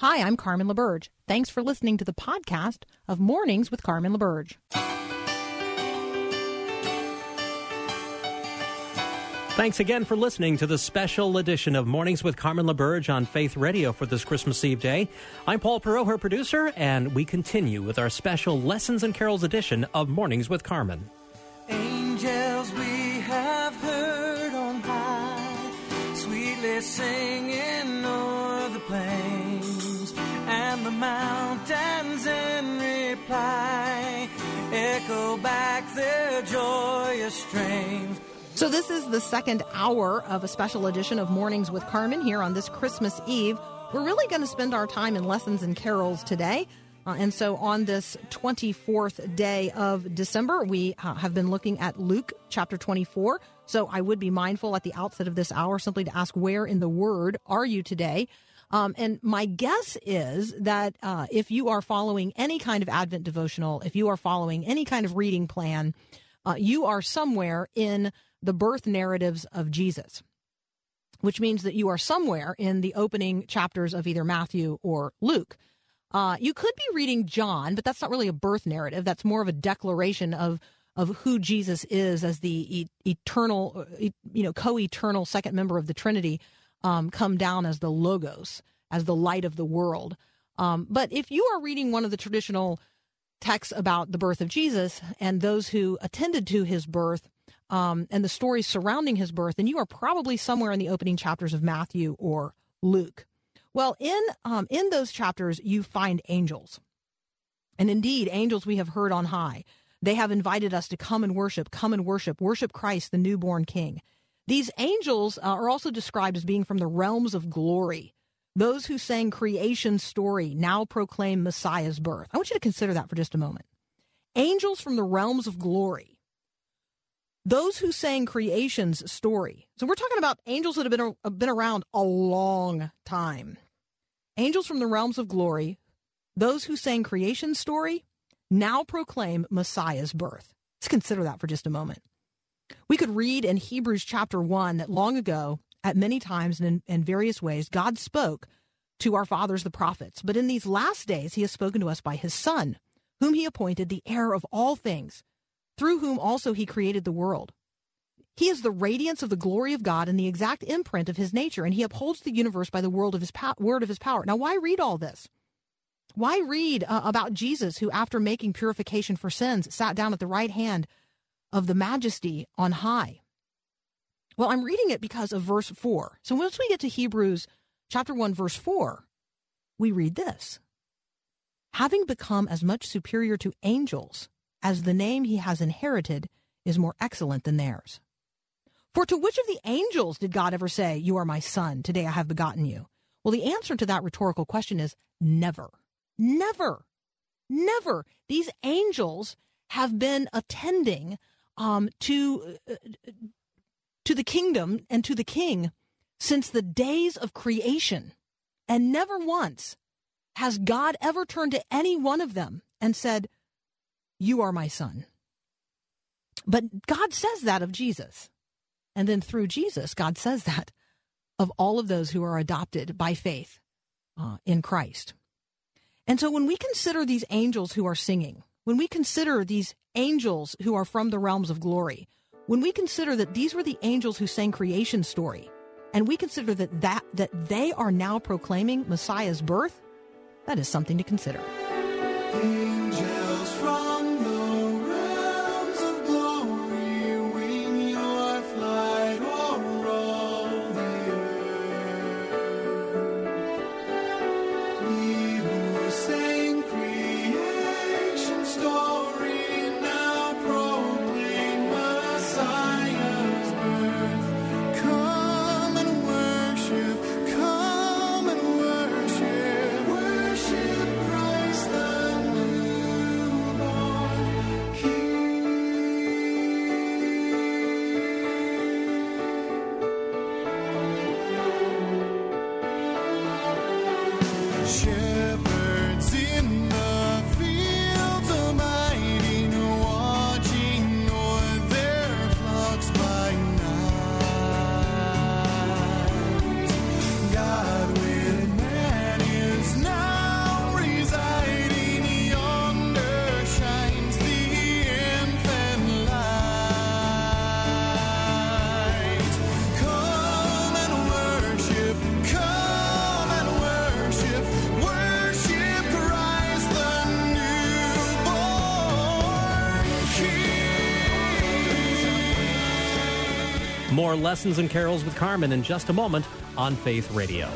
Hi, I'm Carmen LaBerge. Thanks for listening to the podcast of Mornings with Carmen LaBerge. Thanks again for listening to the special edition of Mornings with Carmen LaBerge on Faith Radio for this Christmas Eve day. I'm Paul Perot, her producer, and we continue with our special Lessons and Carols edition of Mornings with Carmen. Angels we have heard on high, sweetly singing mountains in reply echo back their joyous strains. So, this is the second hour of a special edition of Mornings with Carmen here on this Christmas Eve. We're really going to spend our time in lessons and carols today. Uh, and so, on this 24th day of December, we uh, have been looking at Luke chapter 24. So, I would be mindful at the outset of this hour simply to ask, Where in the Word are you today? Um, and my guess is that uh, if you are following any kind of Advent devotional, if you are following any kind of reading plan, uh, you are somewhere in the birth narratives of Jesus, which means that you are somewhere in the opening chapters of either Matthew or Luke. Uh, you could be reading John, but that's not really a birth narrative. That's more of a declaration of of who Jesus is as the e- eternal, uh, you know, co-eternal second member of the Trinity, um, come down as the Logos, as the light of the world. Um, but if you are reading one of the traditional texts about the birth of Jesus and those who attended to his birth, um, and the stories surrounding his birth, and you are probably somewhere in the opening chapters of Matthew or Luke. Well, in um, in those chapters, you find angels, and indeed, angels we have heard on high. They have invited us to come and worship, come and worship, worship Christ, the newborn King. These angels uh, are also described as being from the realms of glory. Those who sang creation's story now proclaim Messiah's birth. I want you to consider that for just a moment. Angels from the realms of glory those who sang creation's story. So we're talking about angels that have been, uh, been around a long time. Angels from the realms of glory, those who sang creation's story, now proclaim Messiah's birth. Let's consider that for just a moment. We could read in Hebrews chapter 1 that long ago, at many times and in, in various ways, God spoke to our fathers, the prophets. But in these last days, he has spoken to us by his Son, whom he appointed the heir of all things through whom also he created the world. He is the radiance of the glory of God and the exact imprint of his nature, and he upholds the universe by the word of his, po- word of his power. Now, why read all this? Why read uh, about Jesus, who, after making purification for sins, sat down at the right hand of the majesty on high? Well, I'm reading it because of verse 4. So once we get to Hebrews chapter 1, verse 4, we read this Having become as much superior to angels as the name he has inherited is more excellent than theirs. For to which of the angels did God ever say, You are my son, today I have begotten you? Well, the answer to that rhetorical question is never. Never. Never. These angels have been attending um, to, uh, to the kingdom and to the king since the days of creation. And never once has God ever turned to any one of them and said, you are my son. But God says that of Jesus. And then through Jesus, God says that of all of those who are adopted by faith uh, in Christ. And so when we consider these angels who are singing, when we consider these angels who are from the realms of glory, when we consider that these were the angels who sang creation story, and we consider that, that, that they are now proclaiming Messiah's birth, that is something to consider. is more lessons and carols with Carmen in just a moment on Faith Radio.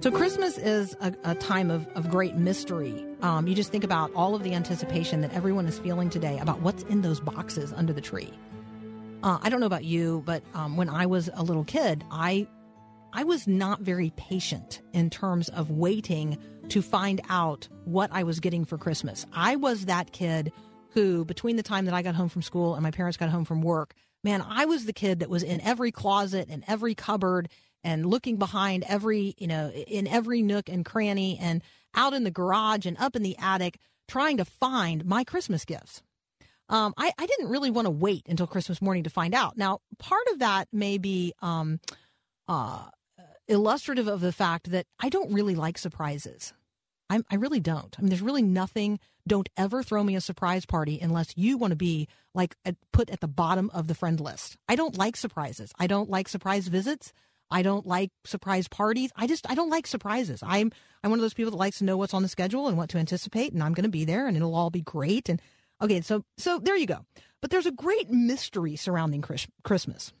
So Christmas is a, a time of, of great mystery. Um, you just think about all of the anticipation that everyone is feeling today about what's in those boxes under the tree. Uh, I don't know about you, but um, when I was a little kid, I I was not very patient in terms of waiting to find out what I was getting for Christmas. I was that kid who, between the time that I got home from school and my parents got home from work, man, I was the kid that was in every closet and every cupboard and looking behind every, you know, in every nook and cranny and out in the garage and up in the attic trying to find my Christmas gifts. Um, I, I, didn't really want to wait until Christmas morning to find out. Now, part of that may be um, uh, illustrative of the fact that I don't really like surprises. I'm, I really don't. I mean, there's really nothing. Don't ever throw me a surprise party unless you want to be like put at the bottom of the friend list. I don't like surprises. I don't like surprise visits. I don't like surprise parties. I just I don't like surprises. I'm I'm one of those people that likes to know what's on the schedule and what to anticipate, and I'm going to be there, and it'll all be great. And okay, so so there you go. But there's a great mystery surrounding Christmas.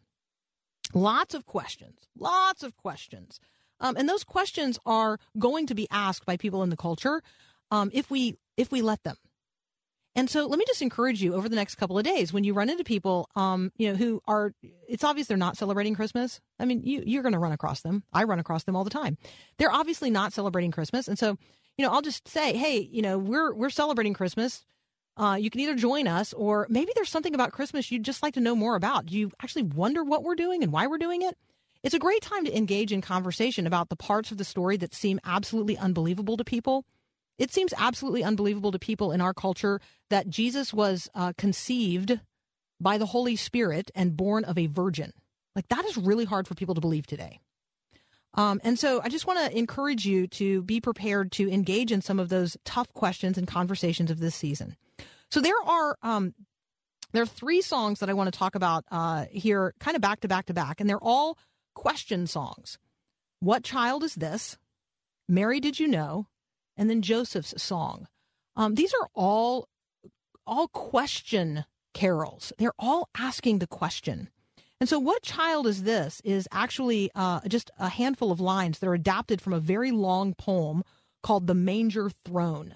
Lots of questions, lots of questions, um, and those questions are going to be asked by people in the culture um, if we if we let them. And so let me just encourage you over the next couple of days when you run into people, um, you know, who are, it's obvious they're not celebrating Christmas. I mean, you, you're going to run across them. I run across them all the time. They're obviously not celebrating Christmas. And so, you know, I'll just say, hey, you know, we're, we're celebrating Christmas. Uh, you can either join us or maybe there's something about Christmas you'd just like to know more about. Do you actually wonder what we're doing and why we're doing it? It's a great time to engage in conversation about the parts of the story that seem absolutely unbelievable to people it seems absolutely unbelievable to people in our culture that Jesus was uh, conceived by the Holy Spirit and born of a virgin. Like, that is really hard for people to believe today. Um, and so I just want to encourage you to be prepared to engage in some of those tough questions and conversations of this season. So there are um, there are three songs that I want to talk about uh, here, kind of back to back to back, and they're all question songs. What child is this? Mary, did you know? and then Joseph's song. Um, these are all all question carols. They're all asking the question. And so, what child is this? Is actually uh, just a handful of lines that are adapted from a very long poem called "The Manger Throne."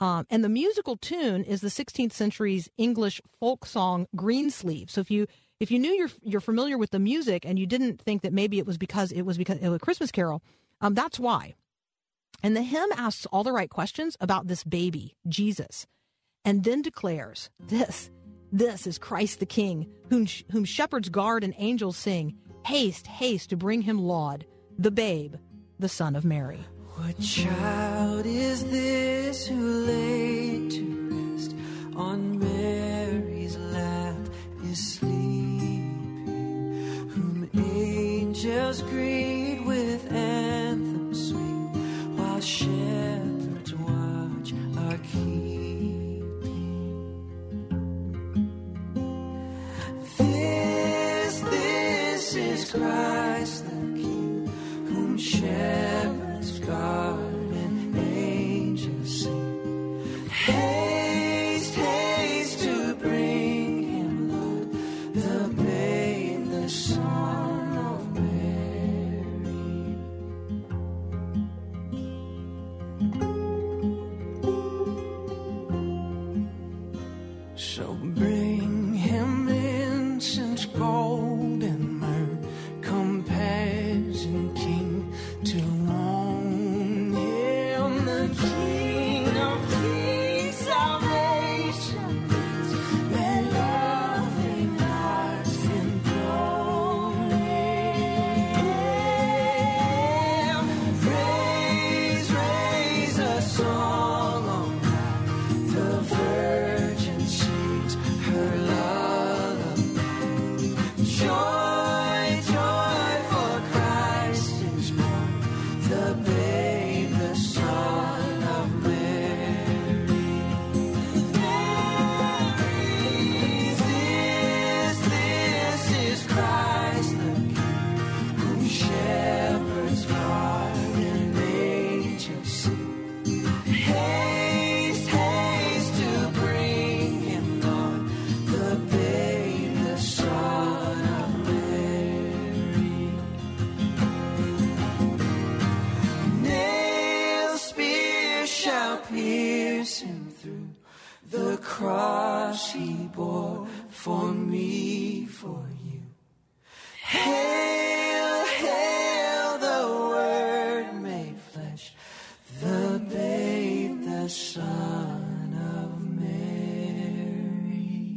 Um, and the musical tune is the 16th century's English folk song "Greensleeve." So if you if you knew you're you're familiar with the music and you didn't think that maybe it was because it was because it was a Christmas carol, um, that's why. And the hymn asks all the right questions about this baby, Jesus, and then declares, This, this is Christ the King, whom, whom shepherds guard and angels sing. Haste, haste to bring him laud, the babe, the Son of Mary. What child is this who laid to rest on Mary's lap is sleeping, whom angels greet with anthems sweet? While shepherds watch are keeping. This, this is Christ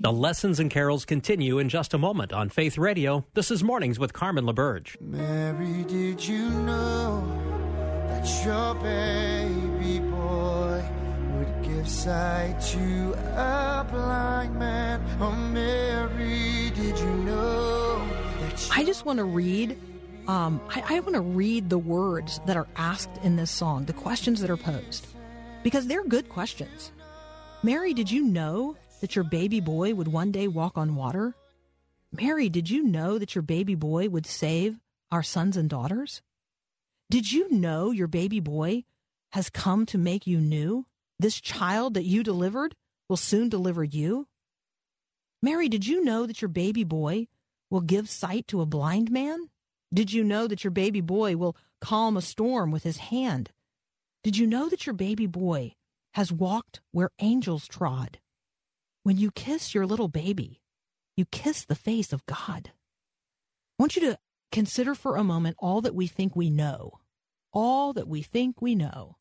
The lessons and carols continue in just a moment on Faith Radio. This is Mornings with Carmen LaBerge. Mary, did you know that your baby boy would give sight to a blind man? Oh, Mary, did you know that I just want to read. Um, I, I want to read the words that are asked in this song, the questions that are posed, because they're good questions. Mary, did you know that your baby boy would one day walk on water? Mary, did you know that your baby boy would save our sons and daughters? Did you know your baby boy has come to make you new? This child that you delivered will soon deliver you? Mary, did you know that your baby boy will give sight to a blind man? Did you know that your baby boy will calm a storm with his hand? Did you know that your baby boy has walked where angels trod? When you kiss your little baby, you kiss the face of God. I want you to consider for a moment all that we think we know, all that we think we know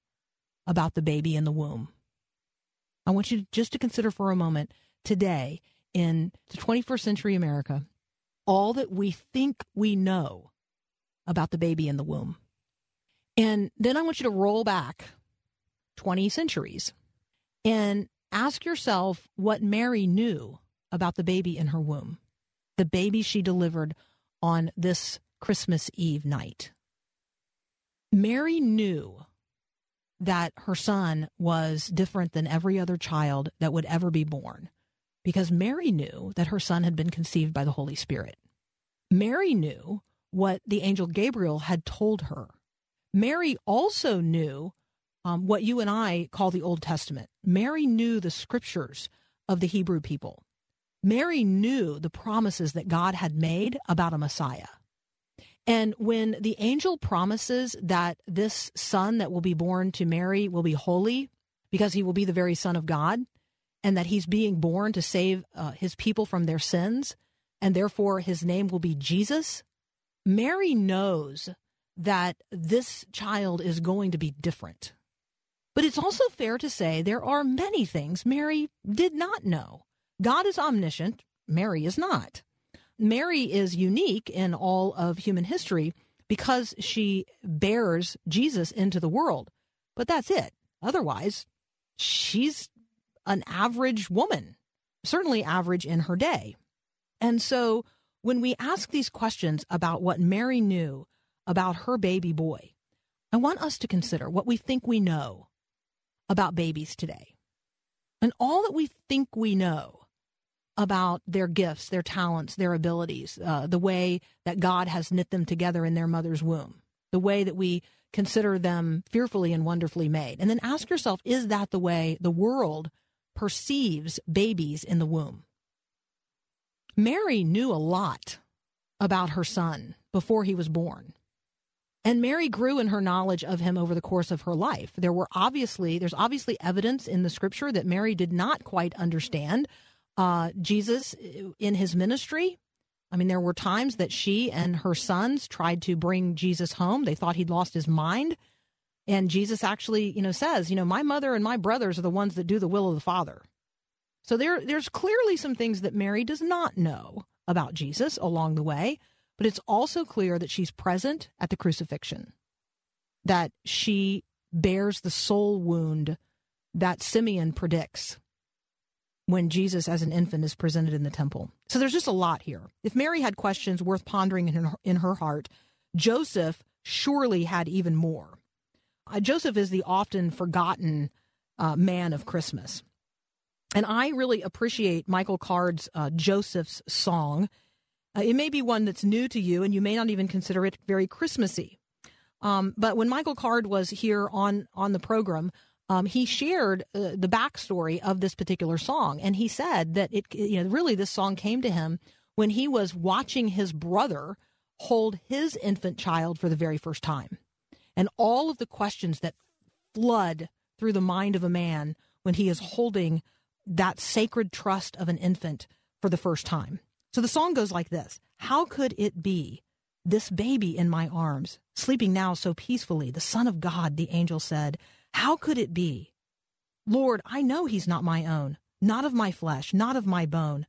about the baby in the womb. I want you just to consider for a moment today in the 21st century America all that we think we know about the baby in the womb. And then I want you to roll back 20 centuries and ask yourself what Mary knew about the baby in her womb, the baby she delivered on this Christmas Eve night. Mary knew that her son was different than every other child that would ever be born because Mary knew that her son had been conceived by the Holy Spirit. Mary knew what the angel Gabriel had told her. Mary also knew um, what you and I call the Old Testament. Mary knew the scriptures of the Hebrew people. Mary knew the promises that God had made about a Messiah. And when the angel promises that this son that will be born to Mary will be holy because he will be the very Son of God, and that he's being born to save uh, his people from their sins, and therefore his name will be Jesus, Mary knows that this child is going to be different. But it's also fair to say there are many things Mary did not know. God is omniscient, Mary is not. Mary is unique in all of human history because she bears Jesus into the world. But that's it. Otherwise, she's an average woman, certainly average in her day. And so when we ask these questions about what Mary knew about her baby boy, I want us to consider what we think we know about babies today. And all that we think we know about their gifts, their talents, their abilities, uh, the way that God has knit them together in their mother's womb, the way that we consider them fearfully and wonderfully made. And then ask yourself is that the way the world perceives babies in the womb? Mary knew a lot about her son before he was born. And Mary grew in her knowledge of him over the course of her life. There were obviously there's obviously evidence in the scripture that Mary did not quite understand uh, Jesus in his ministry. I mean, there were times that she and her sons tried to bring Jesus home. They thought he'd lost his mind. And Jesus actually, you know, says, you know, my mother and my brothers are the ones that do the will of the Father. So there, there's clearly some things that Mary does not know about Jesus along the way, but it's also clear that she's present at the crucifixion, that she bears the soul wound that Simeon predicts when Jesus as an infant is presented in the temple. So there's just a lot here. If Mary had questions worth pondering in her, in her heart, Joseph surely had even more. Uh, Joseph is the often forgotten uh, man of Christmas. And I really appreciate Michael Card's uh, Joseph's song. Uh, it may be one that's new to you, and you may not even consider it very Christmassy. Um, but when Michael Card was here on on the program, um, he shared uh, the backstory of this particular song, and he said that it, you know, really this song came to him when he was watching his brother hold his infant child for the very first time, and all of the questions that flood through the mind of a man when he is holding that sacred trust of an infant for the first time. So the song goes like this How could it be? This baby in my arms, sleeping now so peacefully, the Son of God, the angel said, How could it be? Lord, I know he's not my own, not of my flesh, not of my bone.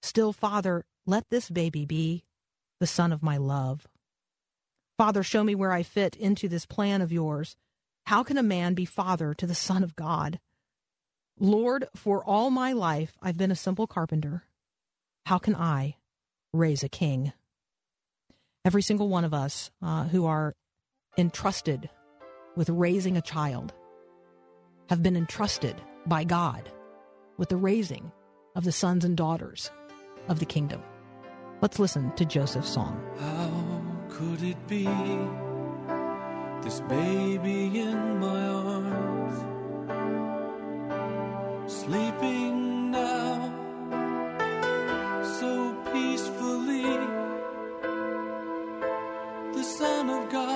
Still, Father, let this baby be the son of my love. Father, show me where I fit into this plan of yours. How can a man be father to the Son of God? Lord, for all my life I've been a simple carpenter. How can I raise a king? Every single one of us uh, who are entrusted with raising a child have been entrusted by God with the raising of the sons and daughters of the kingdom. Let's listen to Joseph's song. How could it be this baby in my arms sleeping now so peacefully. The son of God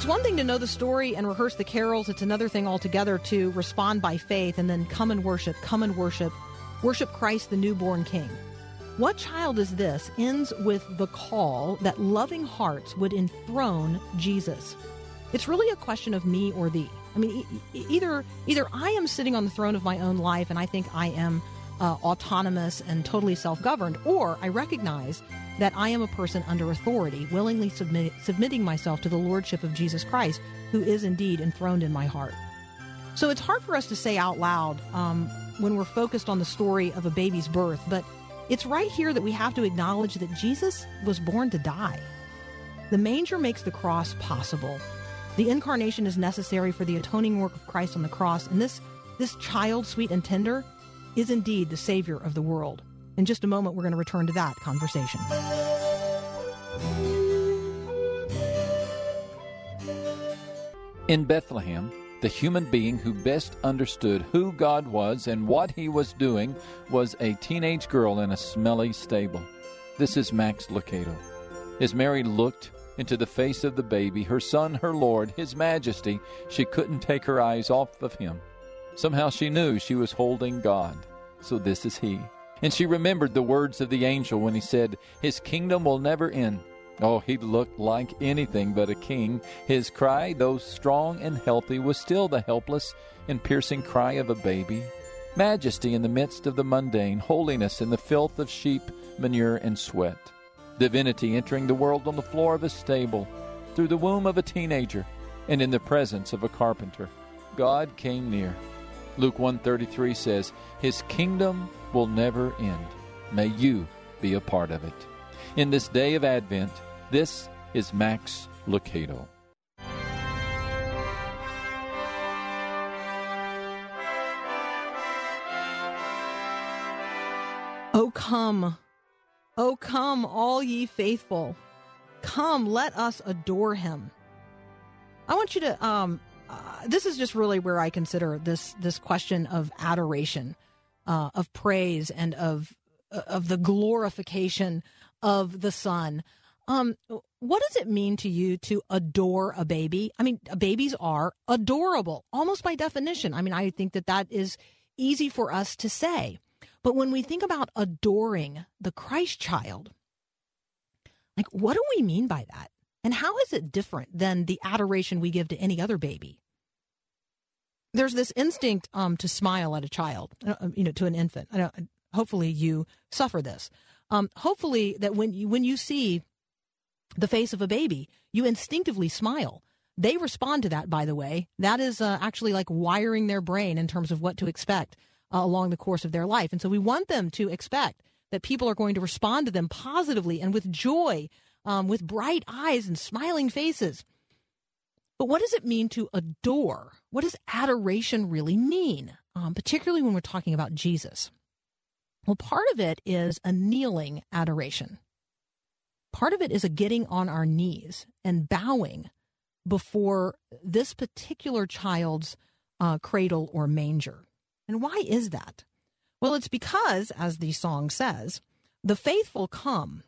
it's one thing to know the story and rehearse the carols. It's another thing altogether to respond by faith and then come and worship, come and worship, worship Christ, the newborn King. What child is this ends with the call that loving hearts would enthrone Jesus. It's really a question of me or thee. I mean, either either I am sitting on the throne of my own life and I think I am uh, autonomous and totally self-governed, or I recognize that I am a person under authority, willingly submit, submitting myself to the lordship of Jesus Christ, who is indeed enthroned in my heart. So it's hard for us to say out loud um, when we're focused on the story of a baby's birth, but it's right here that we have to acknowledge that Jesus was born to die. The manger makes the cross possible. The incarnation is necessary for the atoning work of Christ on the cross, and this, this child, sweet and tender, is indeed the Savior of the world. In just a moment, we're going to return to that conversation. In Bethlehem, the human being who best understood who God was and what he was doing was a teenage girl in a smelly stable. This is Max Lucado. As Mary looked into the face of the baby, her son, her Lord, his majesty, she couldn't take her eyes off of him. Somehow she knew she was holding God. So this is he. And she remembered the words of the angel when he said, His kingdom will never end. Oh, he looked like anything but a king. His cry, though strong and healthy, was still the helpless and piercing cry of a baby. Majesty in the midst of the mundane, holiness in the filth of sheep, manure, and sweat. Divinity entering the world on the floor of a stable, through the womb of a teenager, and in the presence of a carpenter. God came near. Luke 133 says, His kingdom will never end. May you be a part of it. In this day of Advent, this is Max Lucado. Oh, come. Oh, come, all ye faithful. Come, let us adore him. I want you to, um, uh, this is just really where I consider this, this question of adoration, uh, of praise and of, uh, of the glorification of the Son. Um, what does it mean to you to adore a baby? I mean, babies are adorable, almost by definition. I mean, I think that that is easy for us to say. But when we think about adoring the Christ child, like, what do we mean by that? And how is it different than the adoration we give to any other baby? There's this instinct um, to smile at a child, uh, you know, to an infant. hopefully, you suffer this. Um, hopefully, that when you when you see the face of a baby, you instinctively smile. They respond to that, by the way. That is uh, actually like wiring their brain in terms of what to expect uh, along the course of their life. And so we want them to expect that people are going to respond to them positively and with joy, um, with bright eyes and smiling faces. But what does it mean to adore? What does adoration really mean, um, particularly when we're talking about Jesus? Well, part of it is a kneeling adoration. Part of it is a getting on our knees and bowing before this particular child's uh, cradle or manger. And why is that? Well, it's because, as the song says, the faithful come,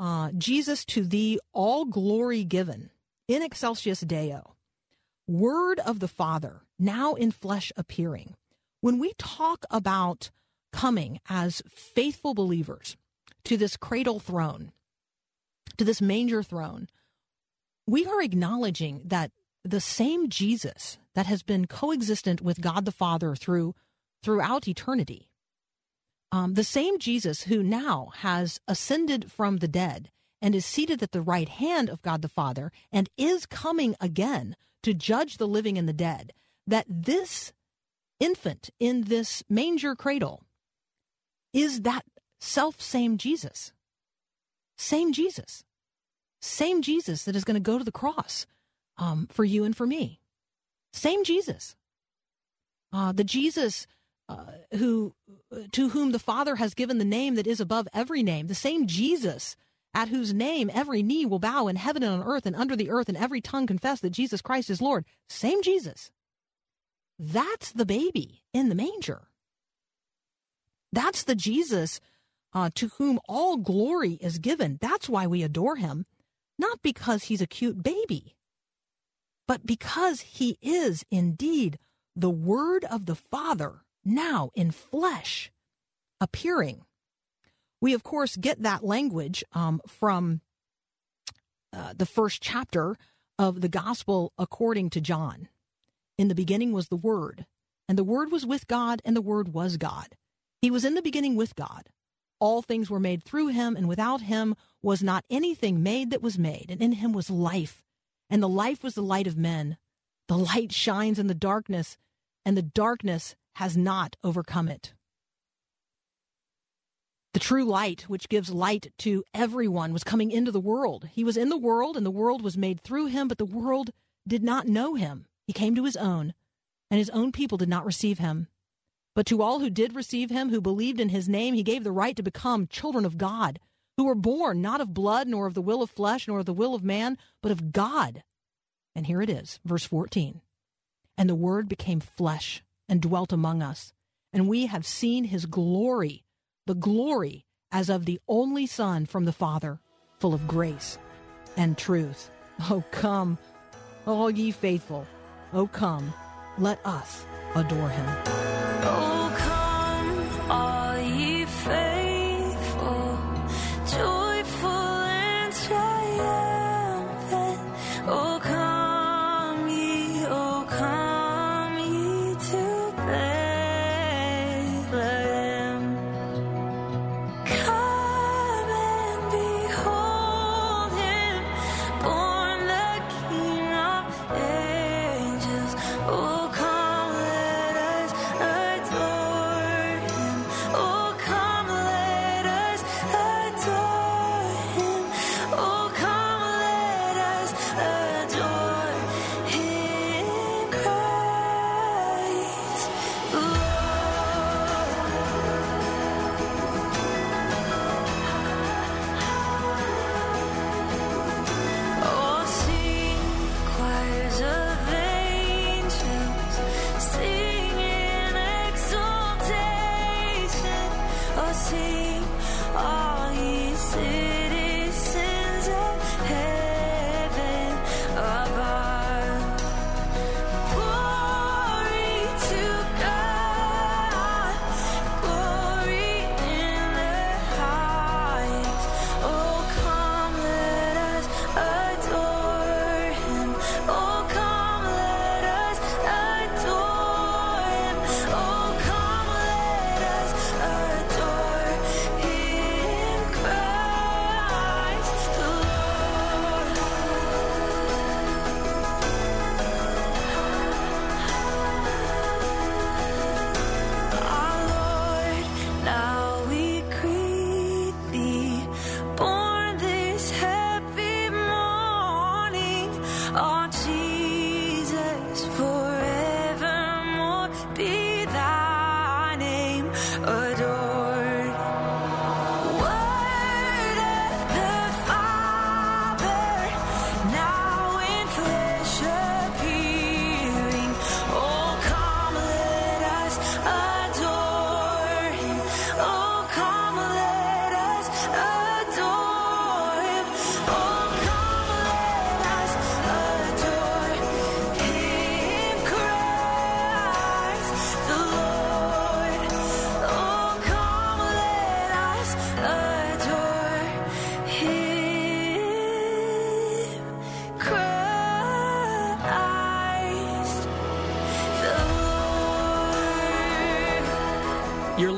uh, Jesus to thee all glory given, in excelsis Deo, word of the Father, now in flesh appearing. When we talk about coming as faithful believers to this cradle throne, to this manger throne, we are acknowledging that the same Jesus that has been coexistent with God the Father through throughout eternity. Um, the same Jesus who now has ascended from the dead and is seated at the right hand of God the Father and is coming again to judge the living and the dead, that this infant in this manger cradle is that self same Jesus. Same Jesus. Same Jesus that is going to go to the cross um, for you and for me. Same Jesus. Uh, the Jesus uh, who to whom the Father has given the name that is above every name, the same Jesus at whose name every knee will bow in heaven and on earth and under the earth, and every tongue confess that Jesus Christ is Lord. Same Jesus. That's the baby in the manger. That's the Jesus uh, to whom all glory is given. That's why we adore him, not because he's a cute baby, but because he is indeed the Word of the Father now in flesh appearing. We, of course, get that language um, from uh, the first chapter of the Gospel according to John. In the beginning was the Word, and the Word was with God, and the Word was God. He was in the beginning with God. All things were made through him, and without him was not anything made that was made. And in him was life, and the life was the light of men. The light shines in the darkness, and the darkness has not overcome it. The true light, which gives light to everyone, was coming into the world. He was in the world, and the world was made through him, but the world did not know him. He came to his own, and his own people did not receive him. But to all who did receive him, who believed in his name, he gave the right to become children of God, who were born not of blood, nor of the will of flesh, nor of the will of man, but of God. And here it is, verse 14. And the Word became flesh and dwelt among us, and we have seen his glory, the glory as of the only Son from the Father, full of grace and truth. Oh, come, all ye faithful, oh, come, let us adore him. Oh,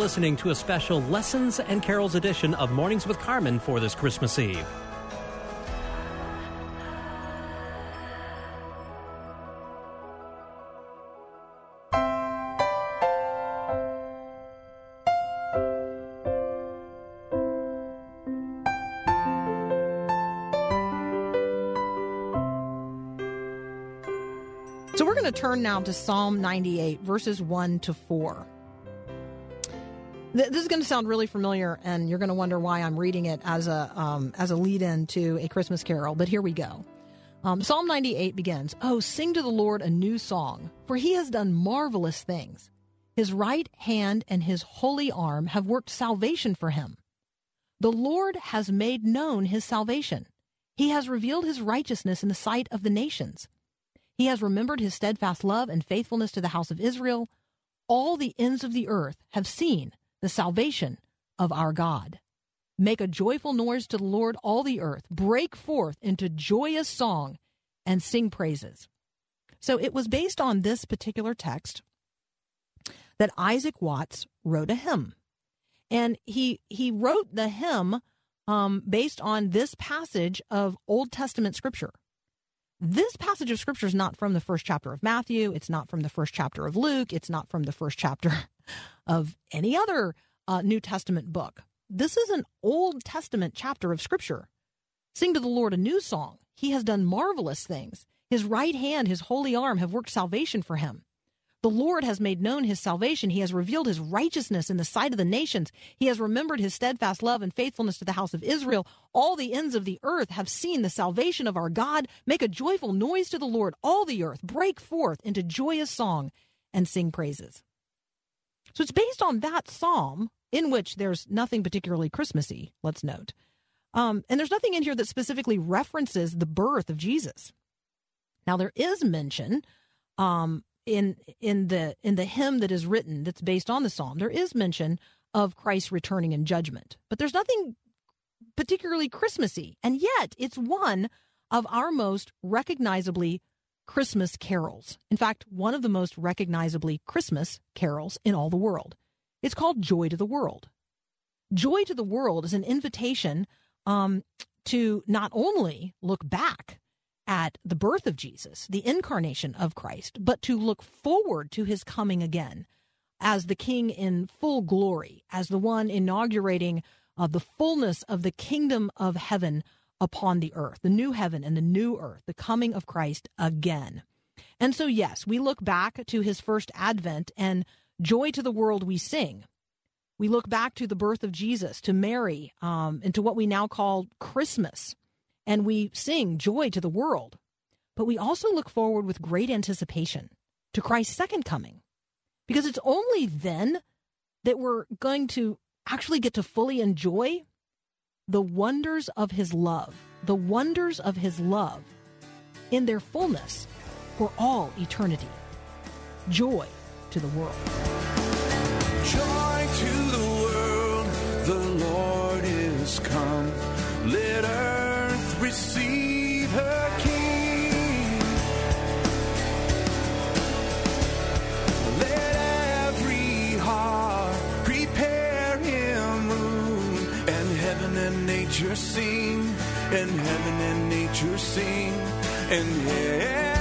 listening to a special Lessons and Carols edition of Mornings with Carmen for this Christmas Eve. So we're going to turn now to Psalm 98, verses 1 to 4. Th- This is going to sound really familiar, and you're going to wonder why I'm reading it as a um, as a lead-in to a Christmas carol. But here we go. Um, Psalm 98 begins, "Oh, sing to the Lord a new song, for He has done marvelous things. His right hand and His holy arm have worked salvation for Him. The Lord has made known His salvation. He has revealed His righteousness in the sight of the nations." He has remembered his steadfast love and faithfulness to the house of Israel. All the ends of the earth have seen the salvation of our God. Make a joyful noise to the Lord, all the earth. Break forth into joyous song and sing praises. So it was based on this particular text that Isaac Watts wrote a hymn. and he he wrote the hymn um, based on this passage of Old Testament scripture. This passage of scripture is not from the first chapter of Matthew. It's not from the first chapter of Luke. It's not from the first chapter of any other uh, New Testament book. This is an Old Testament chapter of scripture. Sing to the Lord a new song. He has done marvelous things. His right hand, his holy arm have worked salvation for him. The Lord has made known his salvation. He has revealed his righteousness in the sight of the nations. He has remembered his steadfast love and faithfulness to the house of Israel. All the ends of the earth have seen the salvation of our God. Make a joyful noise to the Lord, all the earth. Break forth into joyous song and sing praises. So it's based on that psalm, in which there's nothing particularly Christmassy, let's note. Um, and there's nothing in here that specifically references the birth of Jesus. Now, there is mention um, in in the in the hymn that is written that's based on the psalm there is mention of Christ returning in judgment but there's nothing particularly christmassy. And yet it's one of our most recognizably christmas carols. In fact one of the most recognizably christmas carols in all the world. It's called joy to the world. Joy to the world is an invitation um, to not only look back at the birth of Jesus, the incarnation of Christ, but to look forward to his coming again as the king in full glory, as the one inaugurating uh, the fullness of the kingdom of heaven upon the earth, the new heaven and the new earth, the coming of Christ again. And so, yes, we look back to his first advent and joy to the world we sing. We look back to the birth of Jesus, to Mary, um, and to what we now call Christmas and we sing joy to the world. But we also look forward with great anticipation to Christ's second coming, because it's only then that we're going to actually get to fully enjoy the wonders of his love, the wonders of his love in their fullness for all eternity. Joy to the world. Joy to the world, the Lord is come. Receive her King. Let every heart prepare him room, and heaven and nature sing, and heaven and nature sing, and heaven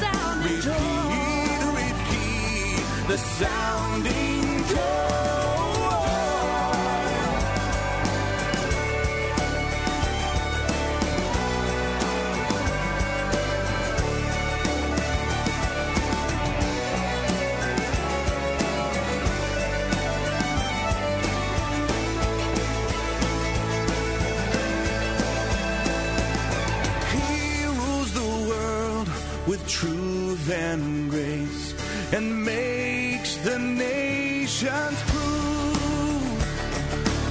sounding. Repeat, repeat the sounding joy. Truth and grace and makes the nations prove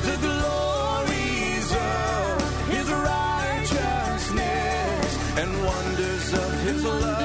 the glories of his righteousness and wonders of his love.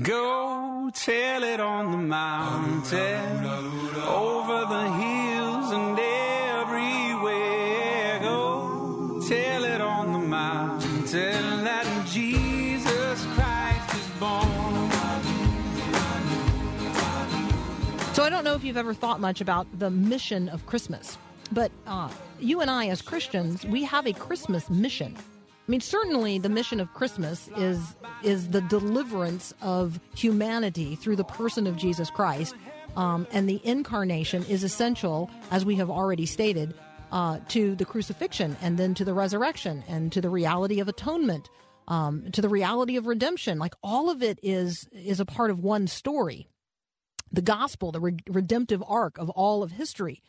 Go tell it on the mountain, over the hills and everywhere. Go tell it on the mountain that Jesus Christ is born. So I don't know if you've ever thought much about the mission of Christmas, but uh, you and I, as Christians, we have a Christmas mission. I mean, certainly the mission of Christmas is is the deliverance of humanity through the person of Jesus Christ, um, and the incarnation is essential, as we have already stated, uh, to the crucifixion and then to the resurrection and to the reality of atonement, um, to the reality of redemption. Like all of it is is a part of one story, the gospel, the re- redemptive arc of all of history.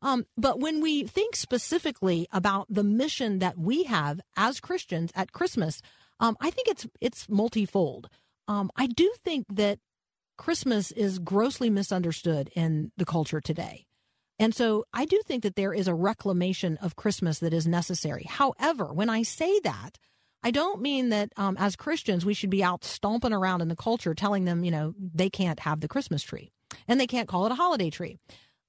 Um, but when we think specifically about the mission that we have as Christians at Christmas, um, I think it's it's multifold. Um, I do think that Christmas is grossly misunderstood in the culture today. And so I do think that there is a reclamation of Christmas that is necessary. However, when I say that, I don't mean that um, as Christians we should be out stomping around in the culture telling them, you know, they can't have the Christmas tree and they can't call it a holiday tree.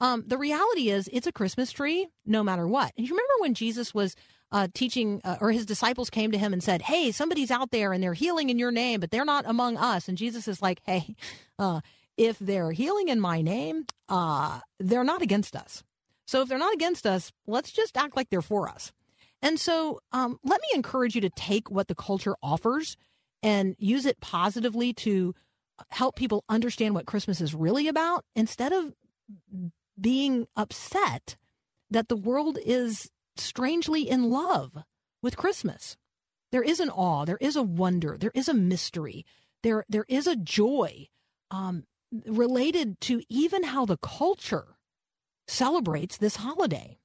Um, the reality is, it's a Christmas tree no matter what. And you remember when Jesus was uh, teaching, uh, or his disciples came to him and said, Hey, somebody's out there and they're healing in your name, but they're not among us. And Jesus is like, Hey, uh, if they're healing in my name, uh, they're not against us. So if they're not against us, let's just act like they're for us. And so um, let me encourage you to take what the culture offers and use it positively to help people understand what Christmas is really about instead of being upset that the world is strangely in love with Christmas. There is an awe, there is a wonder, there is a mystery, there there is a joy um, related to even how the culture celebrates this holiday.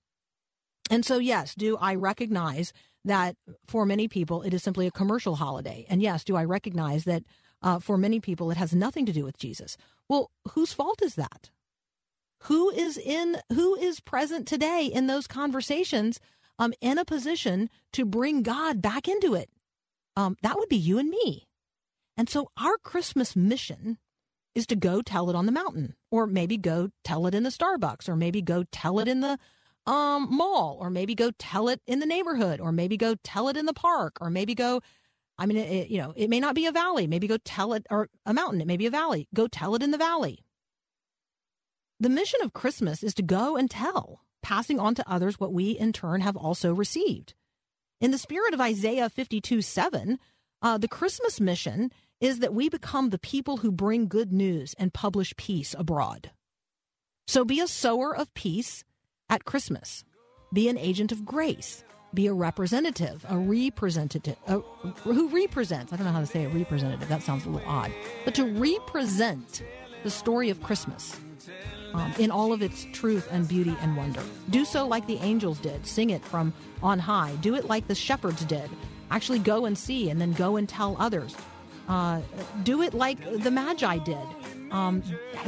And so, yes, do I recognize that for many people it is simply a commercial holiday? And yes, do I recognize that uh, for many people it has nothing to do with Jesus? Well, whose fault is that? Who is in who is present today in those conversations um, in a position to bring God back into it? Um, that would be you and me. And so our Christmas mission is to go tell it on the mountain, or maybe go tell it in the Starbucks, or maybe go tell it in the um, mall, or maybe go tell it in the neighborhood, or maybe go tell it in the park, or maybe go. I mean, it, you know, it may not be a valley. Maybe go tell it, or a mountain. It may be a valley. Go tell it in the valley. The mission of Christmas is to go and tell, passing on to others what we in turn have also received. In the spirit of Isaiah 52 7, uh, the Christmas mission is that we become the people who bring good news and publish peace abroad. So be a sower of peace at Christmas, be an agent of grace, be a representative, a representative, a, who represents, I don't know how to say a representative, that sounds a little odd, but to represent the story of Christmas um, in all of its truth and beauty and wonder. Do so like the angels did, sing it from on high. Do it like the shepherds did, actually go and see and then go and tell others. Uh, do it like the Magi did. Um,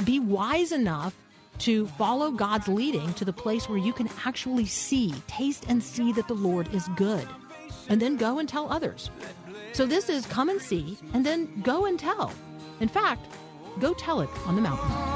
be wise enough to follow God's leading to the place where you can actually see, taste, and see that the Lord is good. And then go and tell others. So this is come and see, and then go and tell. In fact, go tell it on the mountain.